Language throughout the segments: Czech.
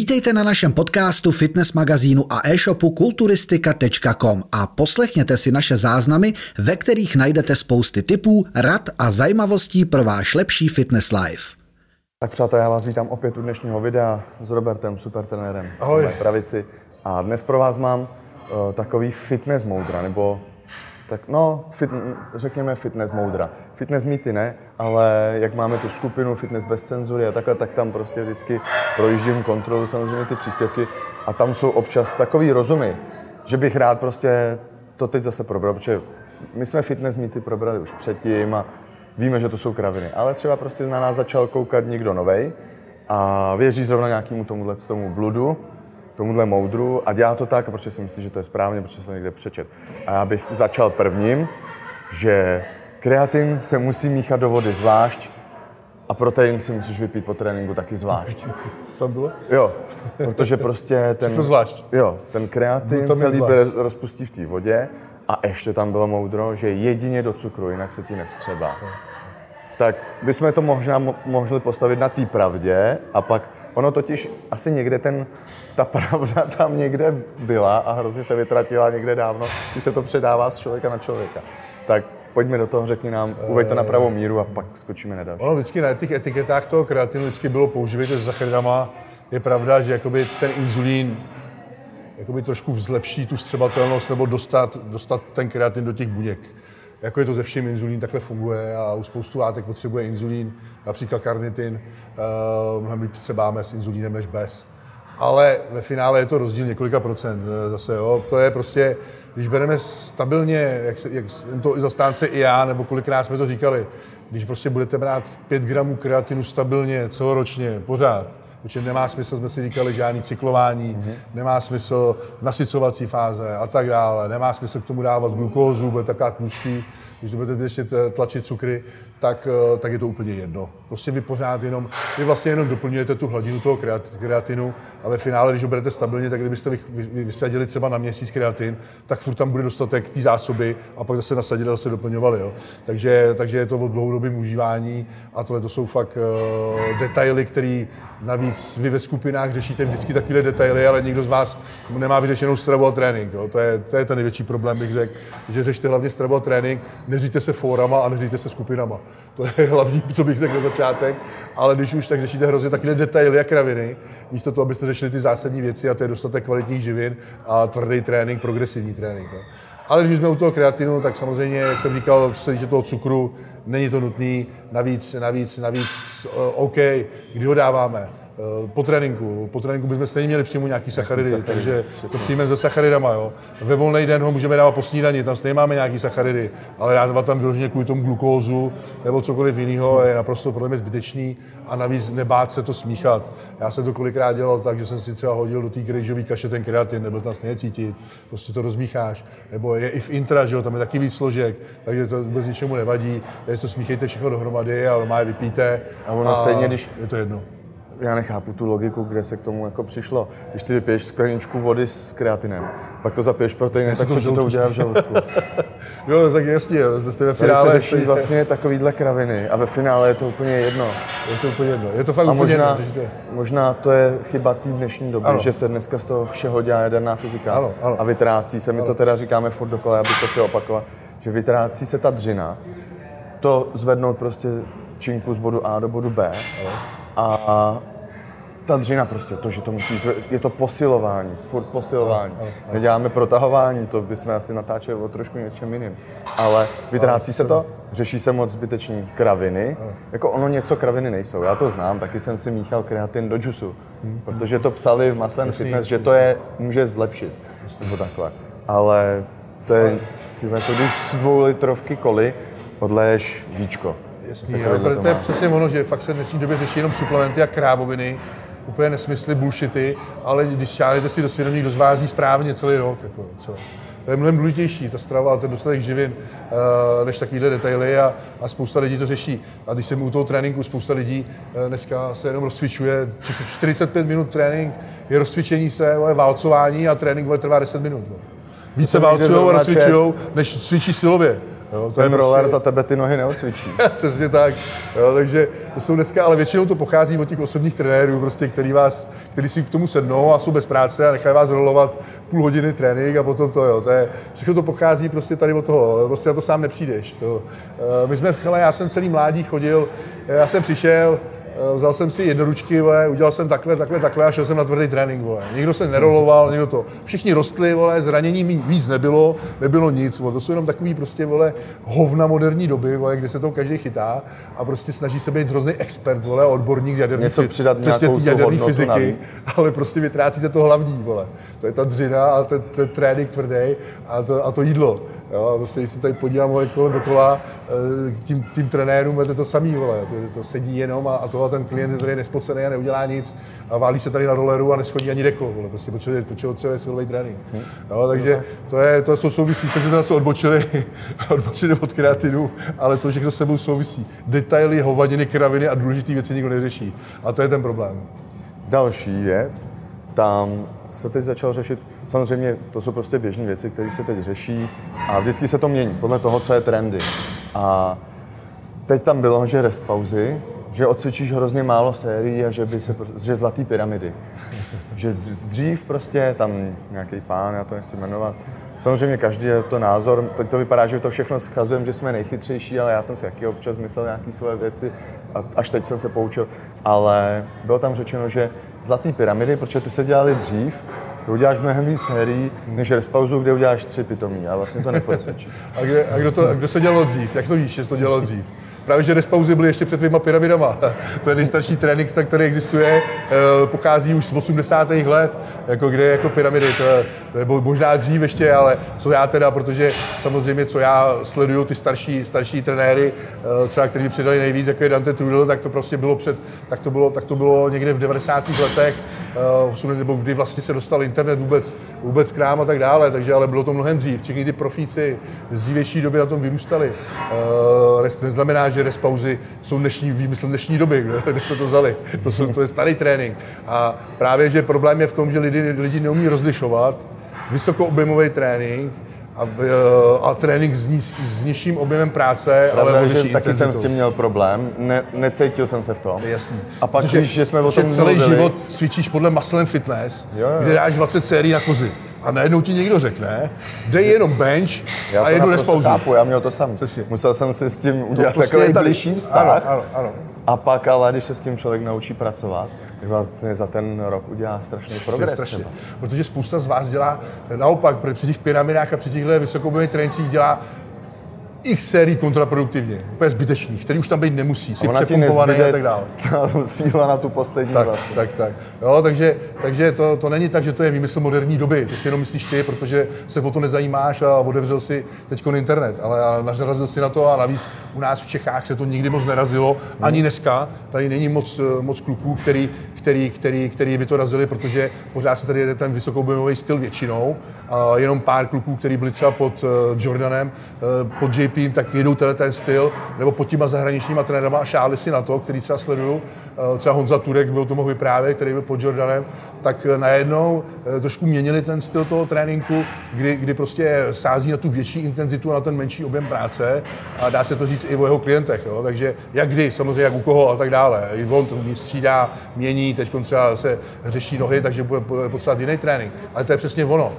Vítejte na našem podcastu, fitness magazínu a e-shopu kulturistika.com a poslechněte si naše záznamy, ve kterých najdete spousty tipů, rad a zajímavostí pro váš lepší fitness life. Tak přátelé, já vás vítám opět u dnešního videa s Robertem, supertrenérem Ahoj. na pravici. A dnes pro vás mám uh, takový fitness moudra, nebo tak no, fit, řekněme fitness moudra. Fitness mýty ne, ale jak máme tu skupinu fitness bez cenzury a takhle, tak tam prostě vždycky projíždím kontrolu samozřejmě ty příspěvky. A tam jsou občas takový rozumy, že bych rád prostě to teď zase probral, protože my jsme fitness mýty probrali už předtím a víme, že to jsou kraviny, ale třeba prostě na nás začal koukat někdo novej a věří zrovna nějakému tomuhle tomu bludu, tomuhle moudru a dělá to tak, protože si myslí, že to je správně, protože jsem to někde přečet. A já bych začal prvním, že kreatin se musí míchat do vody zvlášť a protein si musíš vypít po tréninku taky zvlášť. Co bylo? Jo, protože prostě ten... Zvlášť. Jo, ten kreatin zvlášť. bere, rozpustí v té vodě a ještě tam bylo moudro, že jedině do cukru, jinak se ti nevstřebá. Tak bychom to možná mo- mohli postavit na té pravdě a pak ono totiž asi někde ten, ta pravda tam někde byla a hrozně se vytratila někde dávno, když se to předává z člověka na člověka. Tak pojďme do toho, řekni nám, uveď to na pravou míru a pak skočíme na další. Ono vždycky na těch etiketách toho kreatinu vždycky bylo používejte s sacharidama. Je pravda, že jakoby ten inzulín jakoby trošku zlepší tu střebatelnost nebo dostat, dostat ten kreatin do těch buněk. Jako je to ze vším, inzulín takhle funguje a u spoustu látek potřebuje inzulín, například karnitin, uh, mnohem líp střebáme s inzulínem než bez. Ale ve finále je to rozdíl několika procent eh, zase, jo. To je prostě, když bereme stabilně, jak, se, jak to i zastánce i já, nebo kolikrát jsme to říkali, když prostě budete brát 5 gramů kreatinu stabilně, celoročně, pořád, protože nemá smysl, jsme si říkali, žádný cyklování, mm-hmm. nemá smysl nasycovací fáze a tak dále, nemá smysl k tomu dávat glukózu, bude taková tlustý, když budete ještě tlačit cukry, tak, eh, tak je to úplně jedno. Prostě vy pořád jenom, vy vlastně jenom doplňujete tu hladinu toho kreat- kreatinu a ve finále, když ho berete stabilně, tak kdybyste vy, vy, vysadili třeba na měsíc kreatin, tak furt tam bude dostatek té zásoby a pak zase nasadili a zase doplňovali. Jo. Takže, takže je to o dlouhodobém užívání a tohle to jsou fakt uh, detaily, které navíc vy ve skupinách řešíte vždycky takové detaily, ale nikdo z vás nemá vyřešenou stravu a trénink. Jo. To, je, to je ten největší problém, bych řekl, že řešte hlavně stravu a trénink, neříte se fórama a neříte se skupinama. To je hlavní, co bych řekl na začátek, ale když už tak řešíte hrozně takové detaily a kraviny, místo toho, abyste řešili ty zásadní věci a to je dostatek kvalitních živin a tvrdý trénink, progresivní trénink. Ale když jsme u toho kreatinu, tak samozřejmě, jak jsem říkal, co se týče toho cukru, není to nutný. Navíc, navíc, navíc, OK, kdy ho dáváme? Uh, Po tréninku. Po tréninku bychom stejně měli přijmout nějaký sacharidy, sacharidy, takže přesně. to přijmeme se sacharidama. Jo. Ve volný den ho můžeme dávat po snídani, tam stejně máme nějaký sacharidy, ale dávat tam vyloženě kvůli tomu glukózu nebo cokoliv jiného je naprosto podle mě zbytečný a navíc nebát se to smíchat. Já jsem to kolikrát dělal tak, že jsem si třeba hodil do té grejžové kaše ten kreatin, nebyl tam stejně cítit, prostě to rozmícháš. Nebo je i v intra, že jo, tam je taky víc složek, takže to vůbec ničemu nevadí. Takže to smíchejte všechno dohromady a normálně vypijte. A ono stejně, když- Je to jedno. Já nechápu tu logiku, kde se k tomu jako přišlo. Když ty vypiješ skleničku vody s kreatinem, pak to zapiješ proteinem, tak co ti to udělá v žaludku? Jo, tak jasně, jo, jste ve Tady finále. se řeší vlastně takovýhle kraviny a ve finále je to úplně jedno. Je to úplně jedno. Je to fakt A úplně možná, jedno. možná to je chyba té dnešní doby, Ano. že se dneska z toho všeho dělá jaderná fyzika Ano, ano. a vytrácí se, my to teda říkáme furt dokola, bych to chtěl opakovat, že vytrácí se ta dřina, to zvednout prostě činku z bodu A do bodu B a ta dřina prostě, to, že to musí, je to posilování, furt posilování. Neděláme protahování, to bychom asi natáčeli o trošku něčem jiným. Ale vytrácí se to, řeší se moc zbytečný kraviny. Jako ono něco kraviny nejsou, já to znám, taky jsem si míchal kreatin do džusu, protože to psali v Maslen Fitness, že to je, může zlepšit, nebo takhle. Ale to je, to když z dvou litrovky koli odleješ víčko. Jasný, jo, to, to je přesně ono, že fakt se v dnešní době řeší jenom suplementy a krávoviny, úplně nesmysly, bullshity, ale když šáhnete si do svědomí, kdo z vás jí správně celý rok. Jako, třeba. To je mnohem důležitější, ta strava, ten dostatek živin, eh, než takovýhle detaily a, a spousta lidí to řeší. A když jsem u toho tréninku, spousta lidí eh, dneska se jenom rozcvičuje, 45 minut trénink je rozcvičení se, vole, válcování a trénink trvá 10 minut. Více válcujou a zrovna rozcvičujou, než cvičí silově. Jo, Ten roller prostě... za tebe ty nohy neocvičí. Přesně tak. Jo, takže to jsou dneska, ale většinou to pochází od těch osobních trenérů, prostě, který, vás, který si k tomu sednou a jsou bez práce a nechají vás rolovat půl hodiny trénink a potom to, jo. To je, všechno to pochází prostě tady od toho, prostě na to sám nepřijdeš. To. Eh, my jsme, hele, já jsem celý mládí chodil, já jsem přišel, vzal jsem si jednoručky, vole, udělal jsem takhle, takhle, takhle a šel jsem na tvrdý trénink. Vole. Nikdo se neroloval, nikdo to. Všichni rostli, vole, zranění víc nebylo, nebylo nic. Vole. To jsou jenom takový prostě vole, hovna moderní doby, vole, kde se to každý chytá a prostě snaží se být hrozný expert, vole, odborník z jaderní, Něco přidat prostě jaderní fyziky, navíc. ale prostě vytrácí se to hlavní. Vole. To je ta dřina a ten, ten trénink tvrdý a to, a to jídlo. Jo, prostě, když se tady podívám vole, kolem dokola, eh, tím, tím trenérům je to samý, vole. To, to, sedí jenom a, a tohle ten klient je tady nespocený a neudělá nic a válí se tady na rolleru a neschodí ani deko, vole. Prostě potřebuje, potřebuje silový trénink. Jo, takže to, je, to, to souvisí, se, že jsme zase odbočili, odbočili od kreatinu, ale to všechno se sebou souvisí. Detaily, hovadiny, kraviny a důležité věci nikdo neřeší. A to je ten problém. Další věc, tam se teď začal řešit, samozřejmě to jsou prostě běžné věci, které se teď řeší a vždycky se to mění podle toho, co je trendy. A teď tam bylo, že rest pauzy, že odcvičíš hrozně málo sérií a že by se, že zlatý pyramidy. Že dřív prostě tam nějaký pán, já to nechci jmenovat, Samozřejmě každý je to názor, teď to vypadá, že to všechno schazujeme, že jsme nejchytřejší, ale já jsem si taky občas myslel nějaké svoje věci a až teď jsem se poučil. Ale bylo tam řečeno, že zlatý pyramidy, protože ty se dělali dřív, to uděláš mnohem víc sérií, než respauzu, kde uděláš tři pitomí, a vlastně to nepresečí. a, kde, a kdo, to, a kdo se dělalo dřív? Jak to víš, že se to dělalo dřív? Právě, že respauzy byly ještě před dvěma pyramidama. to je nejstarší trénink, který existuje, eh, pochází už z 80. let, jako kde jako pyramidy, to je, nebo možná dřív ještě, ale co já teda, protože samozřejmě, co já sleduju ty starší, starší trenéry, eh, třeba kteří přidali nejvíc, jako je Dante Trudel, tak to prostě bylo před, tak to bylo, tak to bylo někde v 90. letech, eh, nebo kdy vlastně se dostal internet vůbec, vůbec k nám a tak dále, takže ale bylo to mnohem dřív. Všichni ty profíci z dřívější doby na tom vyrůstali. Neznamená, že respauzy jsou dnešní, výmysl dnešní doby, kde se to vzali. To, jsou, to je starý trénink. A právě, že problém je v tom, že lidi, lidi neumí rozlišovat vysokoobjemový trénink a, eh, a trénink s, níz, s nižším objemem práce, Pravda, ale že taky jsem s tím měl problém, ne, necítil jsem se v tom. Jasný. A pak, Protože, když jsme o tom celý mluvili, život cvičíš podle Muscle Fitness, jo, jo. kde dáš 20 sérií na kozy a najednou ti někdo řekne, dej jenom bench já a jedu respauzu. Chápu, já měl to sam. Musel jsem si s tím udělat prostě takový blížší vztah. Ano, ano, ano. A pak ale, když se s tím člověk naučí pracovat, tak vlastně za ten rok udělá strašný progres. Strašně. Protože spousta z vás dělá naopak, při těch pyramidách a při těchto vysokoobjemových trénincích dělá x sérií kontraproduktivně, úplně zbytečných, který už tam být nemusí, si přepumpovaný a tak dále. Ta síla na tu poslední tak, vlastně. Tak, tak. Jo, takže takže to, to není tak, že to je výmysl moderní doby, to si jenom myslíš ty, protože se o to nezajímáš a otevřel si teď internet, ale narazil si na to a navíc u nás v Čechách se to nikdy moc nerazilo, ani dneska, tady není moc, moc kluků, který, který, který, který by to razili, protože pořád se tady jede ten vysokoobjemový styl většinou. A jenom pár kluků, kteří byli třeba pod uh, Jordanem, uh, pod JP, tak jedou tenhle ten styl, nebo pod těma zahraničníma trenérama a šáli si na to, který třeba sledují. Uh, třeba Honza Turek byl to mohl vyprávět, který byl pod Jordanem, tak najednou trošku měnili ten styl toho tréninku, kdy, kdy prostě sází na tu větší intenzitu a na ten menší objem práce a dá se to říct i o jeho klientech. Jo? Takže jak kdy, samozřejmě jak u koho a tak dále. I on to střídá, mění, teď třeba se řeší nohy, takže bude potřebovat jiný trénink. Ale to je přesně ono.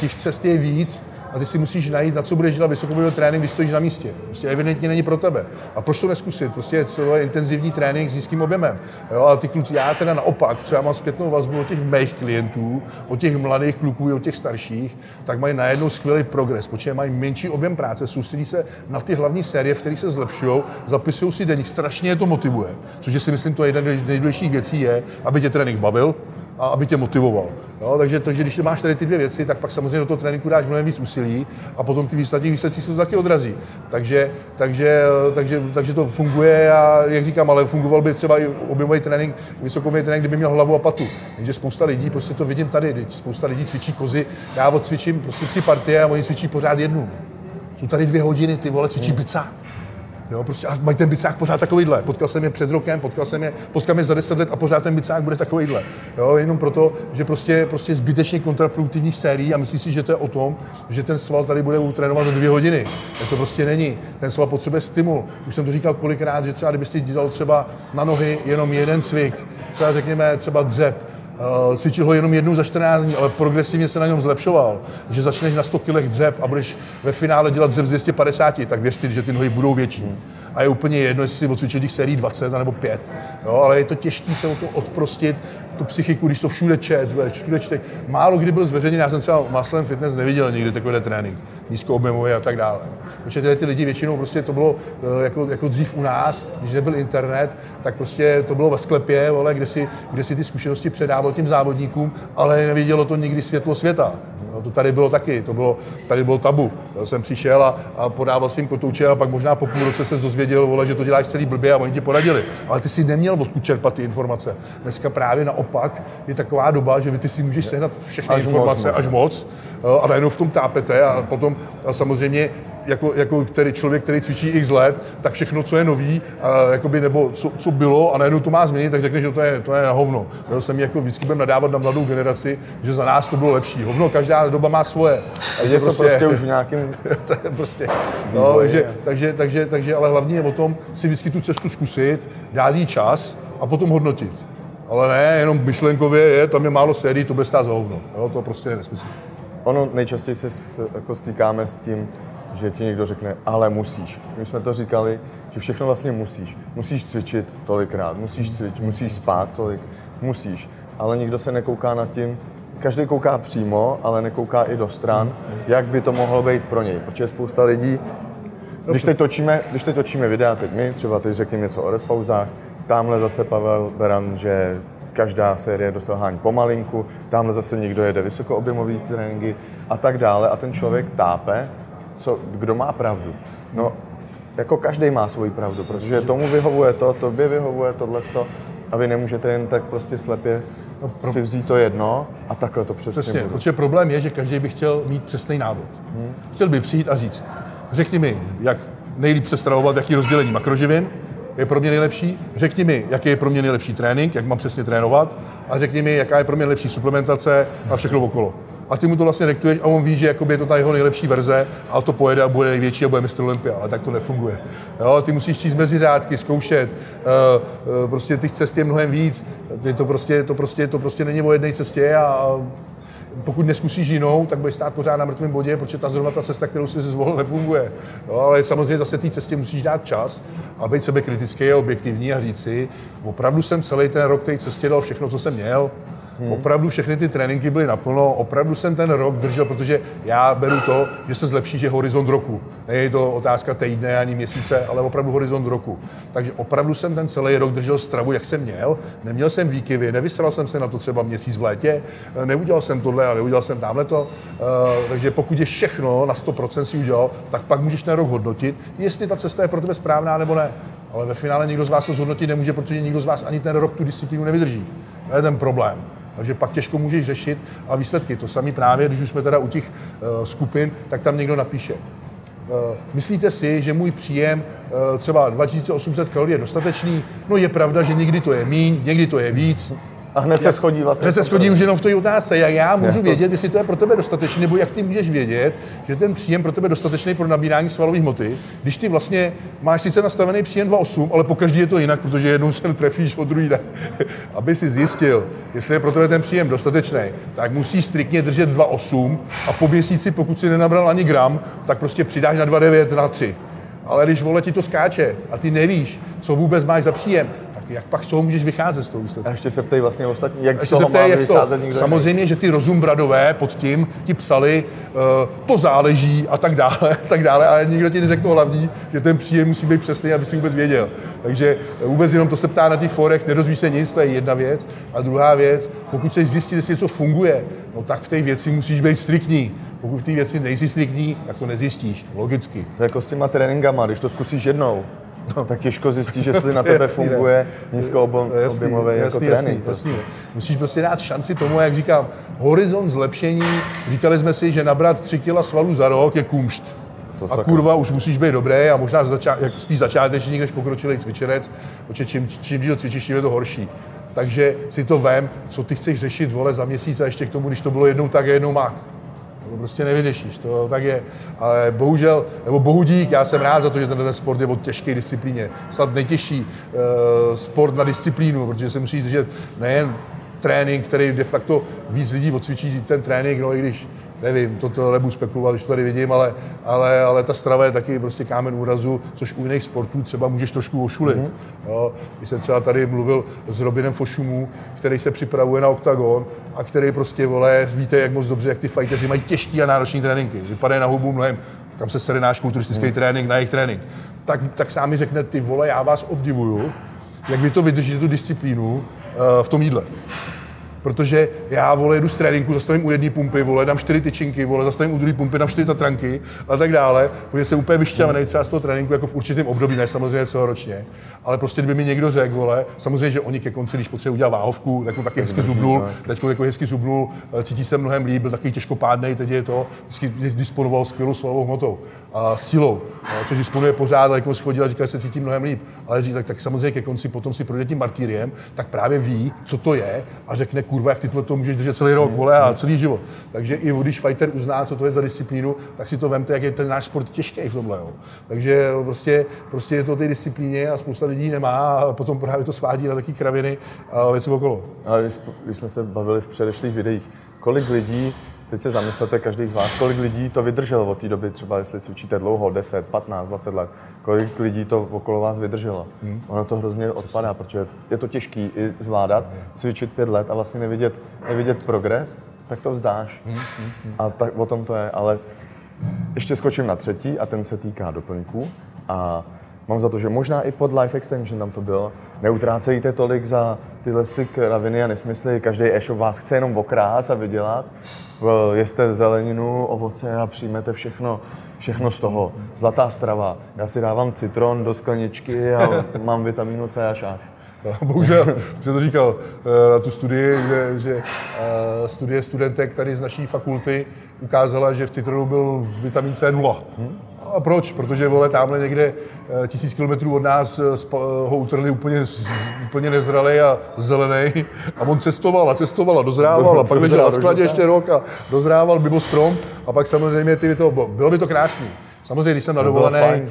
Těch cest je víc, a ty si musíš najít, na co budeš dělat vysokobolivý trénink, když stojíš na místě. Prostě evidentně není pro tebe. A proč to neskusit? Prostě je celý intenzivní trénink s nízkým objemem. Jo, a ty kluci, já teda naopak, třeba mám zpětnou vazbu od těch mých klientů, od těch mladých kluků i od těch starších, tak mají najednou skvělý progres, protože mají menší objem práce, soustředí se na ty hlavní série, v kterých se zlepšují, zapisují si deník, strašně je to motivuje. Což si myslím, to je jedna z nejdůležitějších věcí je, aby tě trénink bavil, a aby tě motivoval. Jo, takže, takže když máš tady ty dvě věci, tak pak samozřejmě do toho tréninku dáš mnohem víc úsilí a potom ty výsledky výsledky se to taky odrazí. Takže, takže, takže, takže, to funguje a jak říkám, ale fungoval by třeba i objemový trénink, vysokoobjemový trénink, kdyby měl hlavu a patu. Takže spousta lidí, prostě to vidím tady, spousta lidí cvičí kozy, já odcvičím prostě tři partie a oni cvičí pořád jednu. Jsou tady dvě hodiny, ty vole, cvičí hmm. Jo, prostě a mají ten bicák pořád takovýhle. Potkal jsem je před rokem, potkal jsem je, potkám je za deset let a pořád ten bicák bude takovýhle. Jo, jenom proto, že prostě, prostě zbytečně kontraproduktivní sérií a myslí si, že to je o tom, že ten sval tady bude utrénovat za dvě hodiny. Tak to prostě není. Ten sval potřebuje stimul. Už jsem to říkal kolikrát, že třeba kdybyste dělal třeba na nohy jenom jeden cvik, třeba řekněme třeba dřep, Uh, cvičil ho jenom jednou za 14 dní, ale progresivně se na něm zlepšoval. Že začneš na 100 kg dřep a budeš ve finále dělat dřep z 250, tak věřte, že ty nohy budou větší. A je úplně jedno, jestli si odcvičil těch sérií 20 nebo 5. Jo, ale je to těžké se o to odprostit, tu psychiku, když to všude čet, všude čte. Málo kdy byl zveřejněn, já jsem třeba Muscle Fitness neviděl nikdy takový trénink, nízkoobjemový a tak dále. Protože tyhle ty lidi většinou prostě to bylo eh, jako, jako dřív u nás, když nebyl internet, tak prostě to bylo ve sklepě, vole, kde, si, kde si ty zkušenosti předával těm závodníkům, ale nevidělo to nikdy světlo světa. No, to tady bylo taky, to bylo, tady bylo tabu. Já jsem přišel a, a podával jim kotouče a pak možná po půl roce se dozvěděl, vole, že to děláš celý blbě a oni ti poradili. Ale ty si neměl odkud čerpat ty informace. Dneska právě naopak je taková doba, že ty si můžeš sehnat všechny až informace moc, až moc a najednou v tom tápete a potom a samozřejmě jako, jako který člověk, který cvičí x let, tak všechno, co je nový, a, jakoby, nebo co, co, bylo a najednou to má změnit, tak řekne, že to je, to je na hovno. To se mi jako vždycky budeme nadávat na mladou generaci, že za nás to bylo lepší. Hovno, každá doba má svoje. A je to prostě, prostě už v nějakém to je prostě, no, takže, takže, takže, takže, ale hlavně je o tom si vždycky tu cestu zkusit, dát jí čas a potom hodnotit. Ale ne, jenom myšlenkově je, tam je málo sérií, to bude stát za hovno. Jo, to prostě je nesmysl. Ono nejčastěji se jako stýkáme s tím, že ti někdo řekne, ale musíš. My jsme to říkali, že všechno vlastně musíš. Musíš cvičit tolikrát, musíš cvičit, musíš spát tolik, musíš. Ale nikdo se nekouká nad tím, každý kouká přímo, ale nekouká i do stran, jak by to mohlo být pro něj. Protože spousta lidí, když teď točíme, když teď točíme videa, teď my, třeba teď řekněme něco o respauzách, tamhle zase Pavel Beran, že každá série do selhání pomalinku, tamhle zase někdo jede vysokoobjemový tréninky a tak dále a ten člověk tápe, co, kdo má pravdu. No, jako každý má svoji pravdu, protože tomu vyhovuje to, tobě vyhovuje tohle a vy nemůžete jen tak prostě slepě no, pro... si vzít to jedno a takhle to přesně Přesně, bude. protože problém je, že každý by chtěl mít přesný návod. Hmm. Chtěl by přijít a říct, řekni mi, jak nejlíp se stravovat, jaký rozdělení makroživin je pro mě nejlepší, řekni mi, jaký je pro mě nejlepší trénink, jak mám přesně trénovat a řekni mi, jaká je pro mě nejlepší suplementace a všechno okolo a ty mu to vlastně diktuješ a on ví, že jakoby je to ta jeho nejlepší verze a to pojede a bude největší a bude mistr Olympia, ale tak to nefunguje. Jo, ty musíš číst mezi řádky, zkoušet, uh, uh, prostě těch cest je mnohem víc, ty to prostě, to prostě, to prostě není o jedné cestě a pokud neskusíš jinou, tak budeš stát pořád na mrtvém bodě, protože ta zrovna ta cesta, kterou si zvolil, nefunguje. No, ale samozřejmě zase té cestě musíš dát čas a být sebekritický a objektivní a říct si, opravdu jsem celý ten rok té cestě dal všechno, co jsem měl, Hmm. Opravdu všechny ty tréninky byly naplno, opravdu jsem ten rok držel, protože já beru to, že se zlepší, že horizont roku. Není to otázka týdne ani měsíce, ale opravdu horizont roku. Takže opravdu jsem ten celý rok držel stravu, jak jsem měl. Neměl jsem výkyvy, nevystral jsem se na to třeba měsíc v létě, neudělal jsem tohle a neudělal jsem tamhle to. Eh, takže pokud je všechno na 100% si udělal, tak pak můžeš ten rok hodnotit, jestli ta cesta je pro tebe správná nebo ne. Ale ve finále nikdo z vás to zhodnotit nemůže, protože nikdo z vás ani ten rok tu disciplínu nevydrží. To je ten problém. Takže pak těžko můžeš řešit a výsledky. To samý právě, když už jsme teda u těch uh, skupin, tak tam někdo napíše. Uh, myslíte si, že můj příjem uh, třeba 2800 kalorií je dostatečný? No je pravda, že někdy to je míň, někdy to je víc. A hned se schodí vlastně. Hned se schodí už jenom v té otázce. Jak já můžu vědět, jestli to je pro tebe dostatečné, nebo jak ty můžeš vědět, že ten příjem pro tebe dostatečný pro nabírání svalové hmoty, když ty vlastně máš sice nastavený příjem 2,8, ale po každý je to jinak, protože jednou se trefíš, od druhý ne. Aby si zjistil, jestli je pro tebe ten příjem dostatečný, tak musíš striktně držet 2,8 a po měsíci, pokud si nenabral ani gram, tak prostě přidáš na 2,9 na 3. Ale když vole ti to skáče a ty nevíš, co vůbec máš za příjem, jak pak z toho můžeš vycházet z toho výsledku? A ještě se ptej vlastně ostatní, jak z toho se ptej, jak vycházet to, Samozřejmě, že ty rozumbradové pod tím ti psali, uh, to záleží a tak dále, a tak dále, ale nikdo ti neřekl to hlavní, že ten příjem musí být přesný, aby si vůbec věděl. Takže vůbec jenom to se ptá na těch forech, nedozví se nic, to je jedna věc. A druhá věc, pokud chceš zjistit, jestli něco funguje, no tak v té věci musíš být striktní. Pokud v té věci nejsi striktní, tak to nezjistíš, logicky. To je jako s těma tréninkama, když to zkusíš jednou, No. tak těžko zjistíš, jestli na tebe funguje nízkoobjemový jako trénink. Jasný, jasný. Musíš prostě dát šanci tomu, jak říkám, horizont zlepšení. Říkali jsme si, že nabrat 3 kg svalů za rok je kumšt. To a sakra. kurva už musíš být dobrý a možná začá, jak spíš začátečník než pokročilý cvičenec, protože čím, čím díl cvičíš, tím je to horší. Takže si to vem, co ty chceš řešit, vole, za měsíc a ještě k tomu, když to bylo jednou tak, jednou má. To prostě nevyřešíš, to tak je. Ale bohužel, nebo bohu dík, já jsem rád za to, že ten sport je o těžké disciplíně. Snad nejtěžší uh, sport na disciplínu, protože se musíš držet nejen trénink, který de facto víc lidí odcvičí ten trénink, no i když nevím, to, to nebudu spekulovat, když to tady vidím, ale, ale, ale ta strava je taky prostě kámen úrazu, což u jiných sportů třeba můžeš trošku ošulit. Mm-hmm. Jo, když jsem třeba tady mluvil s Robinem Fošumů, který se připravuje na OKTAGON a který prostě, vole, víte, jak moc dobře, jak ty fighteři mají těžký a náročný tréninky. Vypadají na hubu mnohem, kam se sere náš kulturistický mm. trénink na jejich trénink. Tak, tak sám mi řekne, ty vole, já vás obdivuju, jak vy to vydržíte, tu disciplínu uh, v tom jídle. Protože já, vole, jedu z tréninku, zastavím u jedné pumpy, vole, dám čtyři tyčinky, vole, zastavím u druhé pumpy, dám čtyři tatranky a tak dále, protože jsem úplně vyšťavený třeba z toho tréninku jako v určitém období, ne samozřejmě celoročně. Ale prostě, kdyby mi někdo řekl, vole, samozřejmě, že oni ke konci, když potřebuje udělat váhovku, tak taky hezky zubnul, teď jako hezky zubnul, cítí se mnohem líp, byl takový těžkopádnej, teď je to, vždycky disponoval skvělou svalovou hmotou a silou, což disponuje pořád, jako schodil a říkal, že se cítí mnohem líp. Ale tak, tak samozřejmě ke konci potom si projde tím martýriem, tak právě ví, co to je a řekne, kurva, jak ty to můžeš držet celý rok, vole, a celý život. Takže i když fighter uzná, co to je za disciplínu, tak si to vemte, jak je ten náš sport těžký v tomhle. Jo. Takže prostě, prostě je to té disciplíně a spousta lidí nemá a potom právě to svádí na taky kraviny a věci okolo. Ale když, když jsme se bavili v předešlých videích, kolik lidí, teď se zamyslete každý z vás, kolik lidí to vydrželo od té doby, třeba jestli cvičíte dlouho, 10, 15, 20 let, kolik lidí to okolo vás vydrželo. Hmm. Ono to hrozně odpadá, protože je to těžký i zvládat, cvičit pět let a vlastně nevidět, nevidět progres, tak to vzdáš. Hmm. A tak o tom to je, ale ještě skočím na třetí a ten se týká doplňků. A mám za to, že možná i pod Life Extension tam to bylo. Neutrácejte tolik za tyhle ty kraviny a nesmysly. Každý e-shop vás chce jenom okrát a vydělat. V- Jeste zeleninu, ovoce a přijmete všechno, všechno z toho. Zlatá strava. Já si dávám citron do skleničky a mám vitamínu C a šáš. Bohužel, už jsem to říkal eh, na tu studii, že, že eh, studie studentek tady z naší fakulty ukázala, že v citronu byl vitamin C 0. A proč? Protože vole, tamhle někde eh, tisíc kilometrů od nás eh, spa- ho utrhli úplně, úplně nezralý a zelený. A on cestoval a cestoval a dozrával a pak ležel na skladě ještě rok a dozrával mimo strom a pak samozřejmě ty to, bylo by to krásný. Samozřejmě, když jsem na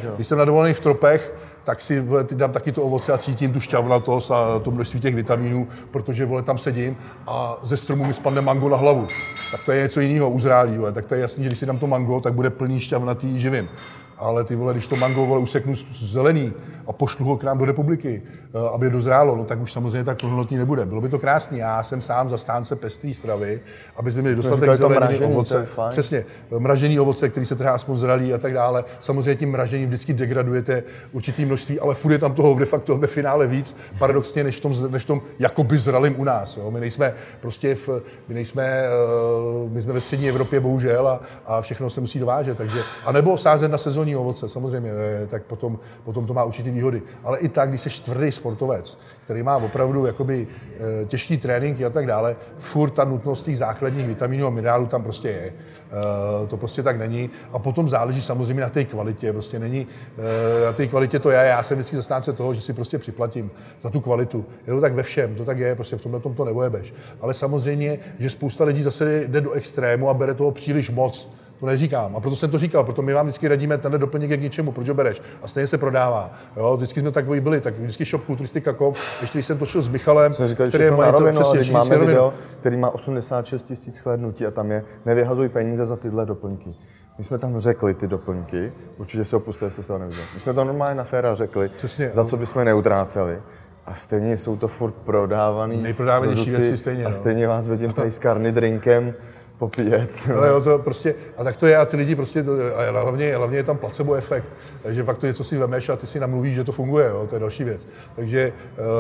jo. když jsem na dovolený v tropech, tak si vole, ty dám taky to ovoce a cítím tu šťavnatost a to množství těch vitaminů, protože vole, tam sedím a ze stromu mi spadne mango na hlavu. Tak to je něco jiného, uzrálí, vole. tak to je jasný, že když si dám to mango, tak bude plný šťavnatý živin. Ale ty vole, když to mango vole, useknu zelený a pošlu ho k nám do republiky, eh, aby dozrálo, no, tak už samozřejmě tak plnohodnotný nebude. Bylo by to krásný. Já jsem sám zastánce pestrý stravy, aby jsme měli Jsme dostatek říkali zeleniny, mražený, ovoce. Přesně, mražený ovoce, který se trhá aspoň zralý a tak dále. Samozřejmě tím mražením vždycky degradujete určitý množství, ale furt je tam toho de facto ve finále víc, paradoxně, než v tom, než v tom jakoby zralým u nás. Jo. My nejsme prostě v, my nejsme, eh, my jsme ve střední Evropě bohužel a, a všechno se musí dovážet, takže, a nebo sázet na sezónní ovoce, samozřejmě, eh, tak potom, potom to má určitý výhody. Ale i tak, když jsi tvrdý sportovec, který má opravdu jakoby eh, těžký tréninky a tak dále, furt ta nutnost těch základních vitaminů a minerálů tam prostě je. Eh, To prostě tak není. A potom záleží samozřejmě na té kvalitě. Prostě není eh, na té kvalitě to je. Já jsem vždycky zastánce toho, že si prostě připlatím za tu kvalitu. Je to tak ve všem, to tak je, prostě v tomhle tom to nebojebeš. Ale samozřejmě, že spousta lidí zase jde do extrému a bere toho příliš moc. To neříkám. A proto jsem to říkal, proto my vám vždycky radíme, tenhle doplněk je k ničemu, proč ho bereš. A stejně se prodává. Jo, vždycky jsme takový byli, tak vždycky shop kulturistika.com, ještě když jsem točil s Michalem, Jsme říkali který je na majitel- rovinu, přesně, máme rovinu. video, který má 86 tisíc shlédnutí a tam je nevyhazuj peníze za tyhle doplňky. My jsme tam řekli ty doplňky, určitě si ho puste, jestli jste to neviděli. My jsme to normálně na féra řekli, Přesně, za no. co bychom neutráceli. A stejně jsou to furt prodávaný Nejprodávanější věci stejně, A no. stejně vás vidím tady s karny drinkem popíjet. Ale jo, to prostě, a tak to je a ty lidi prostě, to, a hlavně, hlavně je tam placebo efekt, že fakt to něco si vemeš a ty si namluvíš, že to funguje, jo, to je další věc. Takže,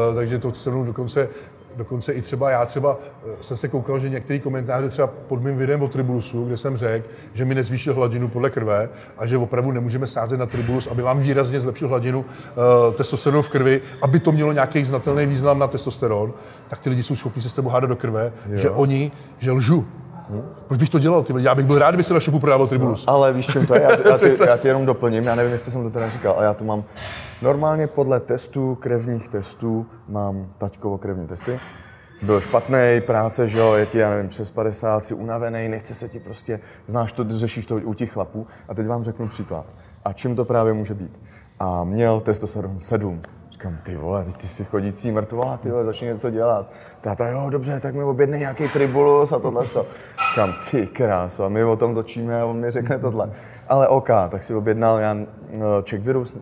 uh, takže to se mnou dokonce, dokonce i třeba já třeba eh, jsem se koukal, že některý komentáře třeba pod mým videem o Tribulusu, kde jsem řekl, že mi nezvýšil hladinu podle krve a že opravdu nemůžeme sázet na Tribulus, aby vám výrazně zlepšil hladinu uh, testosteronu v krvi, aby to mělo nějaký znatelný význam na testosteron, tak ty lidi jsou schopni se s tebou hádat do krve, že oni, že lžu. Proč bych to dělal? Ty? Já bych byl rád, kdyby se na šopu prodával Tribulus. Ale víš, čím to je? Já, já, ty, já ti jenom doplním, já nevím, jestli jsem to teda říkal, ale já to mám normálně podle testů, krevních testů, mám taťkovo krevní testy. Byl špatný práce, že jo, je ti, já nevím, přes 50, si unavený, nechce se ti prostě, znáš to, řešíš to u těch chlapů. A teď vám řeknu příklad. A čím to právě může být? A měl testosteron 7. Říkám, ty vole, ty jsi chodící mrtvola, ty vole, začni něco dělat. Táta, jo, dobře, tak mi objednej nějaký tribulus a tohle. to. Říkám, ty kráso, a my o tom točíme a on mi řekne tohle. Ale OK, tak si objednal já check virus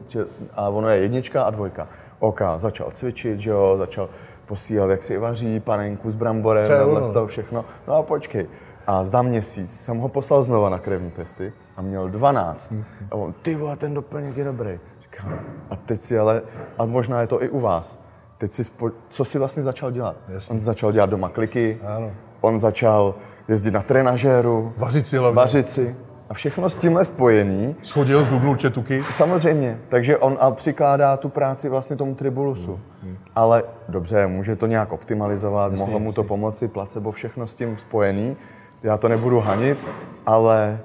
a ono je jednička a dvojka. OK, začal cvičit, že jo, začal posílat, jak si vaří, panenku s bramborem, tohle toho všechno. No a počkej. A za měsíc jsem ho poslal znova na krevní testy a měl 12. A on, ty vole, ten doplněk je dobrý. Říkám, a teď si ale, a možná je to i u vás, teď si, spo, co si vlastně začal dělat? Jasně. On začal dělat doma kliky, Ano. on začal jezdit na trenažéru, Vařit si hlavně. vařit si. A všechno s tímhle spojený, Schodil, zhubnul četuky. Samozřejmě, takže on a přikládá tu práci vlastně tomu tribulusu. Ale dobře, může to nějak optimalizovat, mohlo mu to pomoci, placebo, všechno s tím spojený. Já to nebudu hanit, ale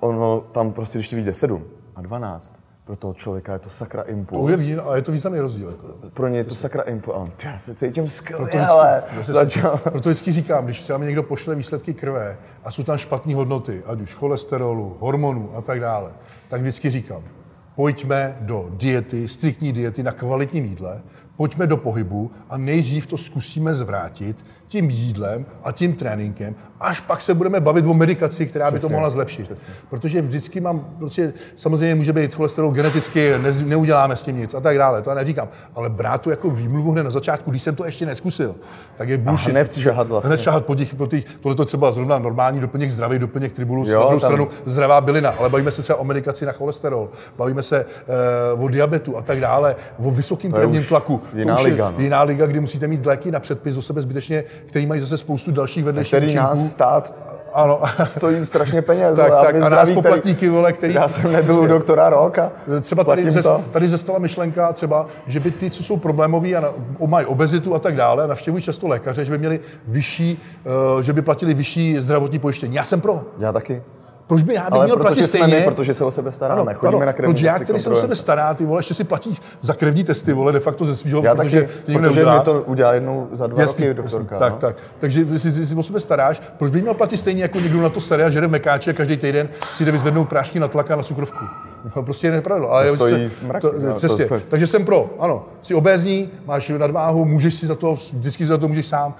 ono tam prostě, když ti vyjde 7 a 12, pro toho člověka je to sakra To je, impuls. ale je to významný rozdíl. Jako. Pro něj je to sakra impuls. A on, "Ty, já se cítím skvěle, Proto ale vždycky, proto vždycky říkám, když třeba mi někdo pošle výsledky krve a jsou tam špatné hodnoty, ať už cholesterolu, hormonů a tak dále, tak vždycky říkám, pojďme do diety, striktní diety na kvalitním jídle, pojďme do pohybu a nejdřív to zkusíme zvrátit tím jídlem a tím tréninkem, až pak se budeme bavit o medikaci, která by to Přesně, mohla zlepšit. přesně. Protože vždycky mám, prostě samozřejmě může být cholesterol geneticky, ne, neuděláme s tím nic a tak dále, to já neříkám. Ale brát to jako výmluvu hned na začátku, když jsem to ještě neskusil, tak je bullshit. hned protože- šahat vlastně. Hned šahat po těch, po těch, tohle to třeba zrovna normální doplněk zdravý, doplněk tribulus, Jo, na druhou tam- stranu zdravá bylina, ale bavíme se třeba o medikaci na cholesterol, bavíme se uh, o diabetu a tak dále, o vysokém je krevním tlaku. jiná to už je liga, no. jiná liga, kdy musíte mít léky na předpis do sebe zbytečně, který mají zase spoustu dalších vedlejších Který účinků. nás stát Ano. stojí strašně peněz. Tak, tak, a nás poplatníky, vole, který- Já jsem nebyl u doktora rok a Třeba tady, platím ze, to. tady zestala myšlenka třeba, že by ty, co jsou problémoví a na, mají obezitu a tak dále, a navštěvují často lékaře, že by měli vyšší, uh, že by platili vyšší zdravotní pojištění. Já jsem pro. Já taky. Proč by já bych Ale měl platit stejně? my, protože se o sebe staráme. Chodíme na krevní proč já, který se o sebe stará, ty vole, ještě si platí za krevní testy, vole, de facto ze svého, Já protože taky, protože mi to udělá jednou za dva Jasný, roky doktorka. jasný. Tak, no. tak. Takže si, ty si o sebe staráš, proč by měl platit stejně jako někdo na to sere a žere mekáče a každý týden si jde vyzvednout prášky na tlak a na cukrovku. To prostě je nepravda. Ale To stojí v mraky, to, no, to se- Takže jsem pro, ano. Jsi obézní, máš nadváhu, můžeš si za to, vždycky si za to můžeš sám,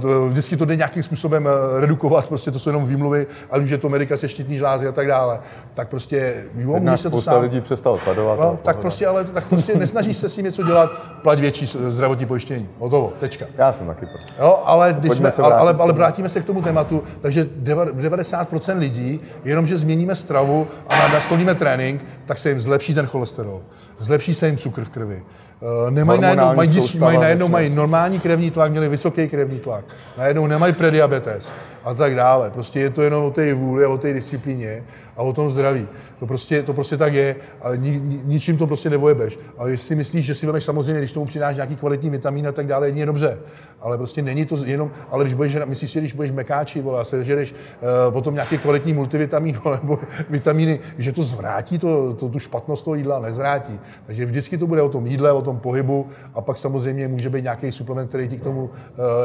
eh, vždycky to jde nějakým způsobem eh, redukovat, prostě to jsou jenom výmluvy, ať už je to medikace, štítní žlázy a tak dále. Tak prostě, jo, Teď můžeš nás se to sám. lidí přestalo sledovat. No, a tak pohoda. prostě, ale tak prostě nesnažíš se s tím něco dělat, plať větší zdravotní pojištění. Hotovo, tečka. Já jsem taky pro. Jo, ale, když Pojďme jsme, se ale, vrátit ale, ale vrátíme se k tomu tématu, takže deva- 90% lidí, jenomže změníme stravu a nastolíme trénink, tak se jim zlepší ten cholesterol, zlepší se jim cukr v krvi. Eh, Nemají najednou, mají, soustava mají, najednou mají normální krevní tlak, měli vysoký krevní tlak, najednou nemají prediabetes a tak dále. Prostě je to jenom o té vůli a o té disciplíně a o tom zdraví. To prostě, to prostě tak je, ale ni, ni, ničím to prostě nevojebeš. Ale si myslíš, že si vemeš samozřejmě, když tomu přidáš nějaký kvalitní vitamin a tak dále, je dobře. Ale prostě není to jenom, ale když budeš, myslíš si, když budeš mekáči, vole, a sežereš uh, potom nějaký kvalitní multivitamin vole, nebo vitamíny, že to zvrátí to, to, tu špatnost toho jídla, nezvrátí. Takže vždycky to bude o tom jídle, o tom pohybu a pak samozřejmě může být nějaký suplement, který ti k tomu uh,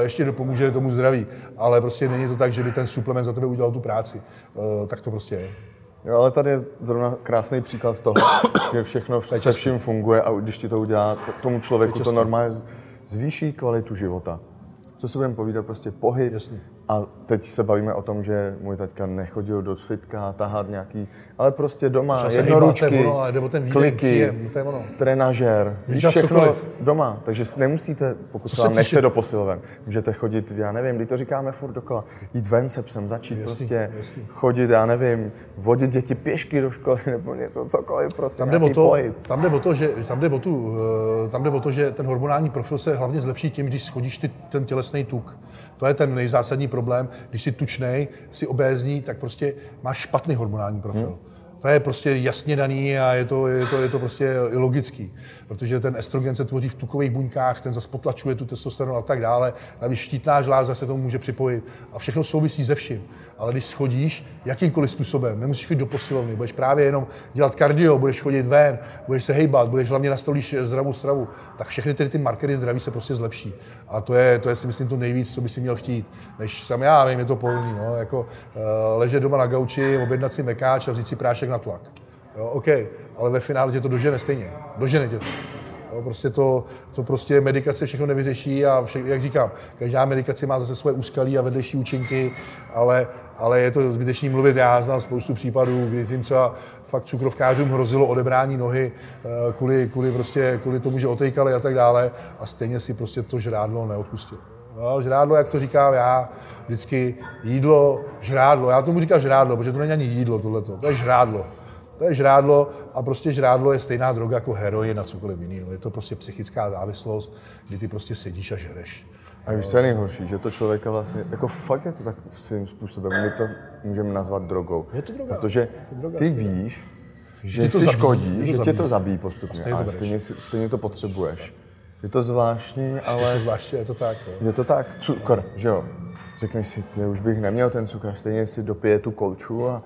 ještě dopomůže tomu zdraví. Ale prostě není to tak, že by ten suplement za tebe udělal tu práci. Uh, tak to prostě je. Jo, ale tady je zrovna krásný příklad toho, že všechno se vším funguje a když ti to udělá, tomu člověku to normálně zvýší kvalitu života. Co si budeme povídat, prostě pohyb. Jasně. A teď se bavíme o tom, že můj taťka nechodil do fitka, tahat nějaký, ale prostě doma, Třeba se jednoručky, ono, ten výdej, kliky, příjem, to je ono. trenažér, víš, Dělat všechno cokoliv. doma. Takže nemusíte, pokud se se vám týče- nechce do posiloven, můžete chodit, já nevím, když to říkáme furt dokola, jít ven se psem, začít Jasný, prostě jasný. chodit, já nevím, vodit děti pěšky do školy nebo něco, cokoliv, prostě Tam jde, o nějaký to, pohyb. tam, jde o to, že, tam, jde o tu, eh, tam jde o to, že ten hormonální profil se hlavně zlepší tím, když schodíš ty, ten tělesný tuk. To je ten nejzásadní problém. Když jsi tučnej, jsi obézní, tak prostě máš špatný hormonální profil. To je prostě jasně daný a je to, je to, je to prostě i logický. Protože ten estrogen se tvoří v tukových buňkách, ten zase potlačuje tu testosteron a tak dále. Navíc štítná žláza se tomu může připojit. A všechno souvisí se vším. Ale když schodíš jakýmkoliv způsobem, nemusíš chodit do posilovny, budeš právě jenom dělat kardio, budeš chodit ven, budeš se hejbat, budeš hlavně nastolíš zdravou stravu, tak všechny ty, ty markery zdraví se prostě zlepší. A to je, to je si myslím to nejvíc, co by si měl chtít. Než sam já vím, je to polní, no, jako uh, ležet doma na gauči, objednat si mekáč a vzít si prášek na tlak. Jo, OK, ale ve finále tě to dožene stejně. Dožene tě to. Jo, prostě to, to prostě medikace všechno nevyřeší a vše, jak říkám, každá medikace má zase svoje úskalí a vedlejší účinky, ale, ale je to zbytečný mluvit. Já znám spoustu případů, kdy tím třeba fakt cukrovkářům hrozilo odebrání nohy eh, kvůli, kvůli, prostě, kvůli tomu, že otejkali a tak dále a stejně si prostě to žrádlo neodpustil. No, žrádlo, jak to říkám já, vždycky jídlo, žrádlo. Já tomu říkám žrádlo, protože to není ani jídlo tohleto, to je žrádlo. To je žrádlo a prostě žrádlo je stejná droga jako heroin a cokoliv jiného. Je to prostě psychická závislost, kdy ty prostě sedíš a žereš. A víš, co je nejhorší, že to člověka vlastně, jako fakt je to tak svým způsobem, my to můžeme nazvat drogou. Je to droga. Protože Je to droga, ty víš, že to si zabíjí, škodí, že to tě to zabíjí postupně, to ale stejně, stejně to potřebuješ. Je to zvláštní, ale Zvláště je to tak. Jo. je to tak, cukr, že jo. Řekneš si, ty už bych neměl ten cukr, stejně si dopije tu kolču a,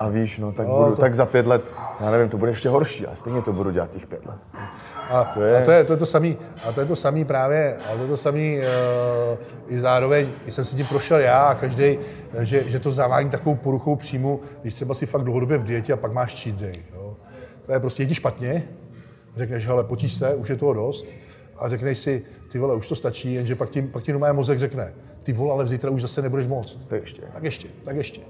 a víš, no tak, No, budu, to- tak za pět let, já nevím, to bude ještě horší, ale stejně to budu dělat těch pět let. A To je- a to je, to je to samý, a to je to samý právě, a to je to samý uh, i zároveň, jsem si tím prošel já a každý, že, že to zavání takovou poruchou příjmu, když třeba si fakt dlouhodobě v dietě a pak máš cheat day. Jo. To je prostě, je ti špatně, řekneš, hele, potíž se, už je toho dost, a řekneš si, ty vole, už to stačí, jenže pak ti, pak ti normálně mozek řekne, ty vole, ale zítra už zase nebudeš moc. To ještě. Tak ještě, tak ještě.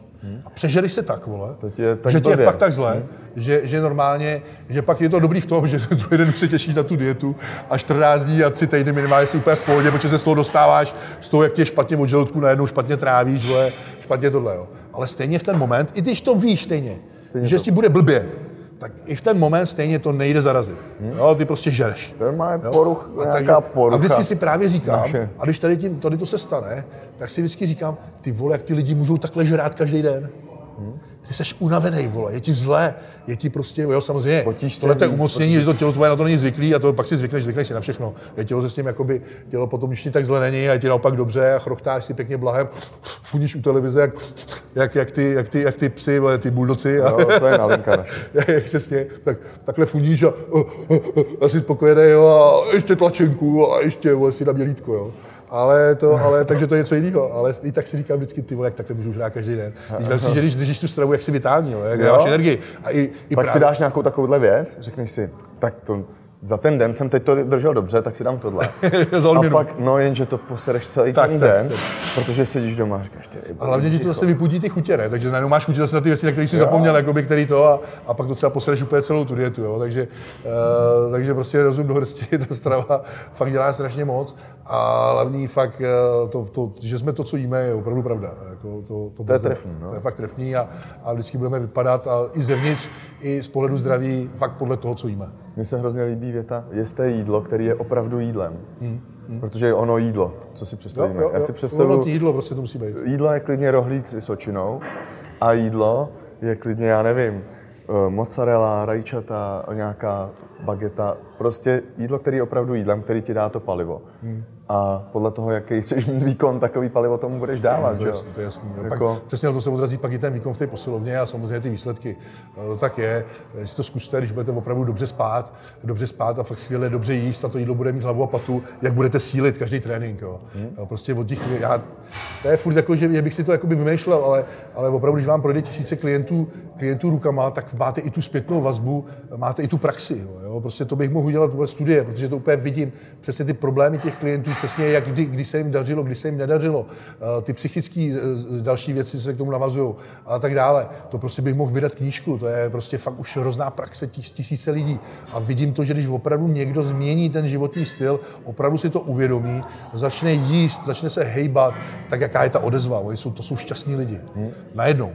A přežereš se tak, vole, To ti je tak že ti je fakt tak zle, že, že normálně, že pak je to dobrý v tom, že druhý den už se těšíš na tu dietu a 14 dní a 3 týdny minimálně si úplně v pohodě, protože se z toho dostáváš, z toho, jak tě špatně od žaludku najednou špatně trávíš, vole, špatně tohle, jo. Ale stejně v ten moment, i když to víš stejně, Stejně že to- ti bude blbě, tak i v ten moment stejně to nejde zarazit. Jo, ty prostě žereš. To má Jo? poruch, A nějaká porucha. A vždycky si právě říkám, naše. a když tady, tím, tady to se stane, tak si vždycky říkám, ty vole, jak ty lidi můžou takhle žrát každý den. Ty jsi unavený, vole, je ti zlé, je ti prostě, jo, samozřejmě, Potíž tohle to je umocnění, že to tělo tvoje na to není zvyklý a to pak si zvykneš, zvykneš si na všechno. Je tělo se s tím, jakoby, tělo potom už ti tak zle není a je ti naopak dobře a chrochtáš si pěkně blahem, funíš u televize, jak, jak, jak, ty, jak, ty, jak ty psy, vole, ty buldoci. A, Jo, to je nalinka naše. přesně, tak takhle funíš a, a, a, a jsi spokojený, jo, a ještě tlačenku a ještě vole, si na mělítko, jo. Ale to, ale, takže to je něco jiného. Ale i tak si říkám vždycky, ty vole, jak takhle můžu žrát každý den. Když vem si, že když držíš tu stravu, jak si vitální, jo, jak Jo. energii. A i, i Pak si dáš nějakou takovouhle věc, řekneš si, tak to, za ten den jsem teď to držel dobře, tak si dám tohle. Za A pak, no jenže to posereš celý Tak, ten tak, den, tak. protože sedíš doma a říkáš, ty A hlavně ti to zase vypudí ty chutě, ne? Takže najednou máš chutě zase na ty věci, na které jsi zapomněl, jakoby, který to, a, a, pak to třeba posereš úplně celou tu dietu, jo? Takže, uh, takže prostě rozum do hrsti, ta strava fakt dělá strašně moc. A hlavní fakt, eh, to, to, že jsme to, co jíme, je opravdu pravda. Jako to, to, To je trefný, no. To je fakt trefný a, a vždycky budeme vypadat a i zevnitř, i z pohledu zdraví, fakt podle toho, co jíme. Mně se hrozně líbí věta, jeste jídlo, který je opravdu jídlem. Protože je ono jídlo, co si představíme. Já si Ono představuju, to jídlo prostě to musí být. jídlo je klidně rohlík s vysočinou a jídlo je klidně, já nevím, eh, mozzarella, rajčata, nějaká bageta. Prostě jídlo, který je opravdu jídlem, který ti dá to palivo. A podle toho, jaký chceš mít výkon, takový palivo tomu budeš dávat, To že je, jasný, to je jasný. jo. Jako- Pak, přesně na to se odrazí pak i ten výkon v té posilovně a samozřejmě ty výsledky. Eh, To tak je. Si to zkuste, když budete opravdu dobře spát, dobře spát a fakt skvěle dobře jíst a to jídlo bude mít hlavu a patu, jak budete sílit každý trénink. Jo. Jo, Prostě od těch, já, to je furt jako, že že bych si to jakoby vymýšlel, ale, ale opravdu, když vám projde tisíce klientů, klientů rukama, tak máte i tu zpětnou vazbu, máte i tu praxi. Jo. Jo. Prostě to bych mohl udělat vůbec studie, protože to úplně vidím přesně ty problémy těch klientů, přesně jak kdy, kdy se jim dařilo, kdy se jim nedařilo, Eh, ty psychické další věci, co se k tomu navazují a tak dále. To prostě bych mohl vydat knížku, to je prostě fakt už hrozná praxe tis, tisíce lidí. A vidím to, že když opravdu někdo změní ten životní styl, opravdu si to uvědomí, začne jíst, začne se hejbat, tak jaká je ta odezva. Oni jsou, to jsou šťastní lidi. Najednou.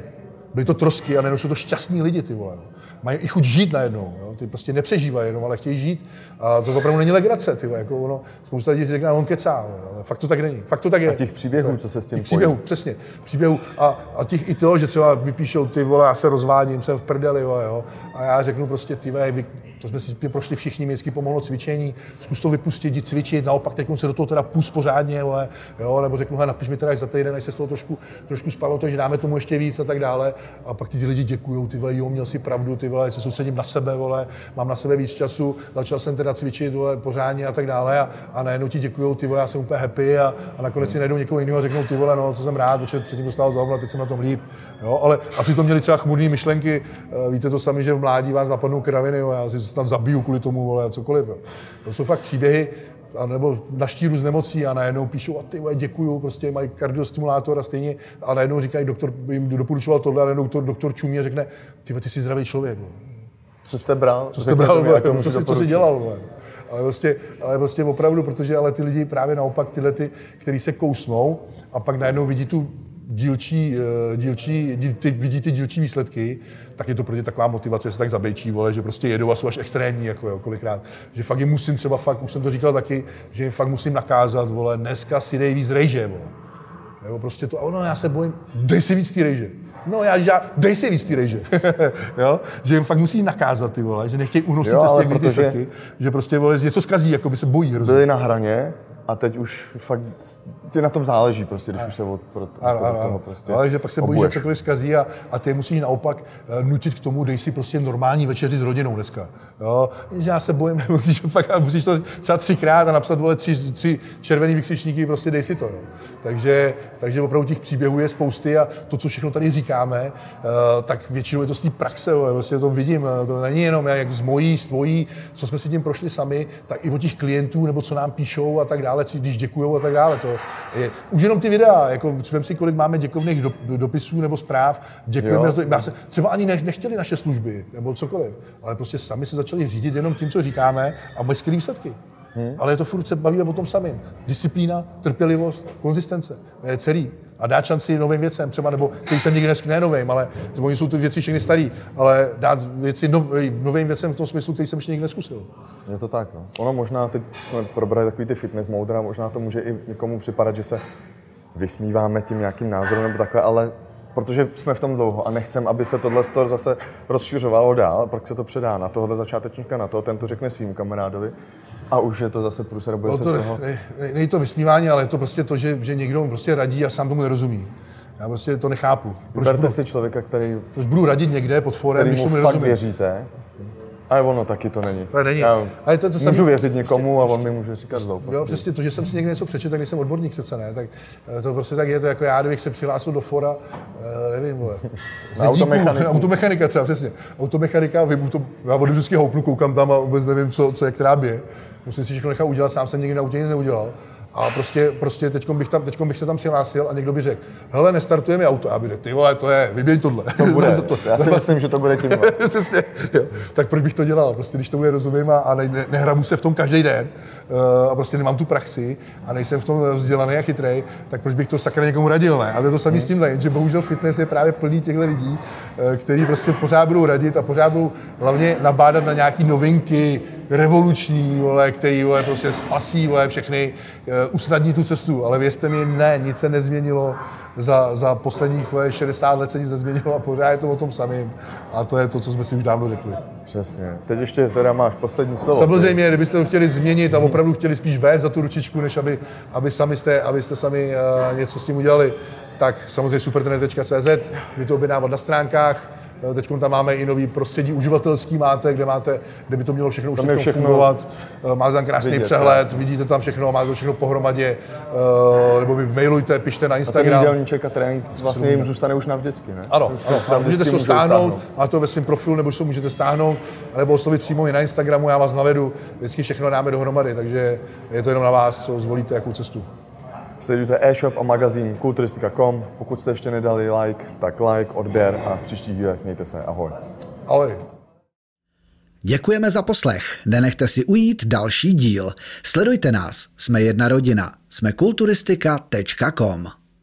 Byli to trosky a najednou jsou to šťastní lidi, ty vole. mají i chuť žít najednou. Jo? Ty prostě nepřežívají jenom, ale chtějí žít. A to opravdu není legrace, ty jako ono, spousta lidí řekne, on kecá, jo? ale fakt to tak není. Fakt to tak je. A těch příběhů, co se s tím těch příběhů, přesně. Příběhů a, a těch i to, že třeba vypíšou ty vole, já se rozvádím, jsem v prdeli, jo? a já řeknu prostě ty vy, to jsme si prošli všichni, mě pomohlo cvičení, zkus to vypustit, jít cvičit, naopak teď se do toho teda půs pořádně, vole, jo, nebo řeknu, napiš mi teda za týden, až se z toho trošku, trošku spalo, to, že dáme tomu ještě víc a tak dále. A pak ty lidi děkují, ty vole, jo, měl si pravdu, ty vole, se soustředím na sebe, vole, mám na sebe víc času, začal jsem teda cvičit, vole, pořádně a tak dále. A, a najednou ti děkují, ty vole, já jsem úplně happy a, a nakonec si najdou někoho jiného a řeknou, ty vole, no, to jsem rád, protože předtím dostal zrovna, teď jsem na tom líp. Jo, ale a to měli třeba chmurné myšlenky, eh, víte to sami, že v mládí vás napadnou kraviny, jo, já si tam zabiju kvůli tomu, vole, cokoliv. Jo. To jsou fakt příběhy, a nebo na štíru z nemocí a najednou píšou, a ty vole, děkuju, prostě mají kardiostimulátor a stejně, a najednou říkají, doktor jim doporučoval tohle, a najednou doktor, doktor čumí a řekne, ty, ty jsi zdravý člověk. Co jste bral? Co jste bral, vole, co, jsi, co jsi dělal. Vole. Ale prostě, ale prostě opravdu, protože ale ty lidi právě naopak, tyhle ty, který se kousnou a pak najednou vidí tu dílčí, eh, dílčí, díl, ty, vidí ty dílčí výsledky, tak je to pro ně taková motivace, se tak zabejčí, vole, že prostě jedou a jsou až extrémní, jako jo, kolikrát. Že fakt jim musím třeba fakt, už jsem to říkal taky, že jim fakt musím nakázat, vole, dneska si dej víc rejže, vole. Nebo prostě to, ono, já se bojím, dej si víc ty rejže. No já, já dej si víc ty rejže. jo? Že jim fakt musí nakázat ty vole, že nechtějí unosit cesty, protože... že prostě vole, něco zkazí, jako by se bojí. Rozumí. Byli na hraně a teď už fakt ti na tom záleží, prostě, když už se od, od, ano, od toho prostě Ale že pak se bojí, že cokoliv zkazí a, a ty musíš naopak uh, nutit k tomu, dej si prostě normální večeři s rodinou dneska. Jo? Já se bojím, musíš, fakt, musíš to třeba třikrát a napsat vole tři, tři červený vykřičníky, prostě dej si to. Jo? Takže, takže opravdu těch příběhů je spousty a to, co všechno tady říkáme, uh, tak většinou je to z té praxe, jo? prostě to vidím, to není jenom jak z mojí, z tvojí, co jsme si tím prošli sami, tak i od těch klientů, nebo co nám píšou a tak dále, když děkují a tak dále. To, je, už jenom ty videa, jako vem si, kolik máme děkovných do, dopisů nebo zpráv, děkujeme za to. Se, třeba ani ne, nechtěli naše služby nebo cokoliv, ale prostě sami se začali řídit jenom tím, co říkáme a mají skvělé výsledky. Hmm. Ale je to furt se bavíme o tom samém. Disciplína, trpělivost, konzistence. To je celý. A dát šanci novým věcem, třeba, nebo který jsem nikdy ne novým, ale oni jsou ty věci všechny starý, ale dát věci nov, novým věcem v tom smyslu, který jsem ještě nikdy neskusil. Je to tak, no. Ono možná, teď jsme probrali takový ty fitness moudra, možná to může i někomu připadat, že se vysmíváme tím nějakým názorem nebo takhle, ale protože jsme v tom dlouho a nechcem, aby se tohle store zase rozšiřovalo dál, pak se to předá na tohle začátečníka, na to, ten to řekne svým kamarádovi a už je to zase průser, bude no se to, z toho... Není to vysmívání, ale je to prostě to, že, že někdo prostě radí a sám tomu nerozumí. Já prostě to nechápu. Proč Vyberte budu, si člověka, který... Proč budu radit někde pod forem, když tomu fakt nerozumím. věříte, ale ono taky to není. To není. Já ale to, to můžu jsem... věřit někomu a on mi může říkat hlouposti. Jo, přesně to, že jsem si někde něco přečetl, tak nejsem odborník přece, ne? Tak eh, to prostě tak je to jako já, kdybych se přihlásil do fora, eh, nevím, vole. Na automechaniku. Automechanika třeba, přesně. Automechanika, vím, to, já vody vždycky houpnu, koukám tam a vůbec nevím, co, co je která bě. Musím si všechno nechat udělat, sám jsem nikdy na autě nic neudělal. A prostě, prostě teď bych, tam, teďkom bych se tam přihlásil a někdo by řekl, hele, nestartujeme auto. A já bych řekl, ty vole, to je, vyměň tohle. To bude. to. Já si myslím, že to bude tím. Přesně, jo. Tak proč bych to dělal? Prostě když tomu rozumím a, a ne, ne, nehrabu se v tom každý den uh, a prostě nemám tu praxi a nejsem v tom vzdělaný a chytrý, tak proč bych to sakra někomu radil, ne? A to je to samé hmm. s tímhle, že bohužel fitness je právě plný těchto lidí, uh, který prostě pořád budou radit a pořád budou hlavně nabádat na nějaké novinky, revoluční, vole, který vole, prostě spasí vole, všechny, uh, usnadní tu cestu, ale věřte mi, ne, nic se nezměnilo, za, za posledních vole, 60 let se nic nezměnilo a pořád je to o tom samým. A to je to, co jsme si už dávno řekli. Přesně. Teď ještě teda máš poslední slovo. Samozřejmě, kdybyste to chtěli změnit a opravdu chtěli spíš vést za tu ručičku, než aby, aby sami jste, abyste sami uh, něco s tím udělali, tak samozřejmě supertrener.cz, vy to objednávat na stránkách, Eh, teď tam máme i nový prostředí uživatelský máte, kde máte, kde by to mělo všechno už tam všechno fungovat. Eh, máte tam krásný vidět, přehled, krásný. vidíte tam všechno, máte to všechno pohromadě, eh, nebo vy mailujte, pište na Instagram. A ten jídelníček a trénink vlastně jim zůstane už navždycky, ne? Ano, ano, ano můžete si to stáhnout, a to ve svém profilu, nebo si to můžete stáhnout, nebo oslovit přímo i na Instagramu, já vás navedu, vždycky všechno dáme dohromady, takže je to jenom na vás, co zvolíte, jakou cestu. Sledujte e-shop a magazín kulturistika.com. Pokud jste ještě nedali like, tak like, odběr a v příštích dílech mějte se. Ahoj. Ahoj. Děkujeme za poslech. Nenechte si ujít další díl. Sledujte nás. Jsme jedna rodina. Jsme kulturistika.com.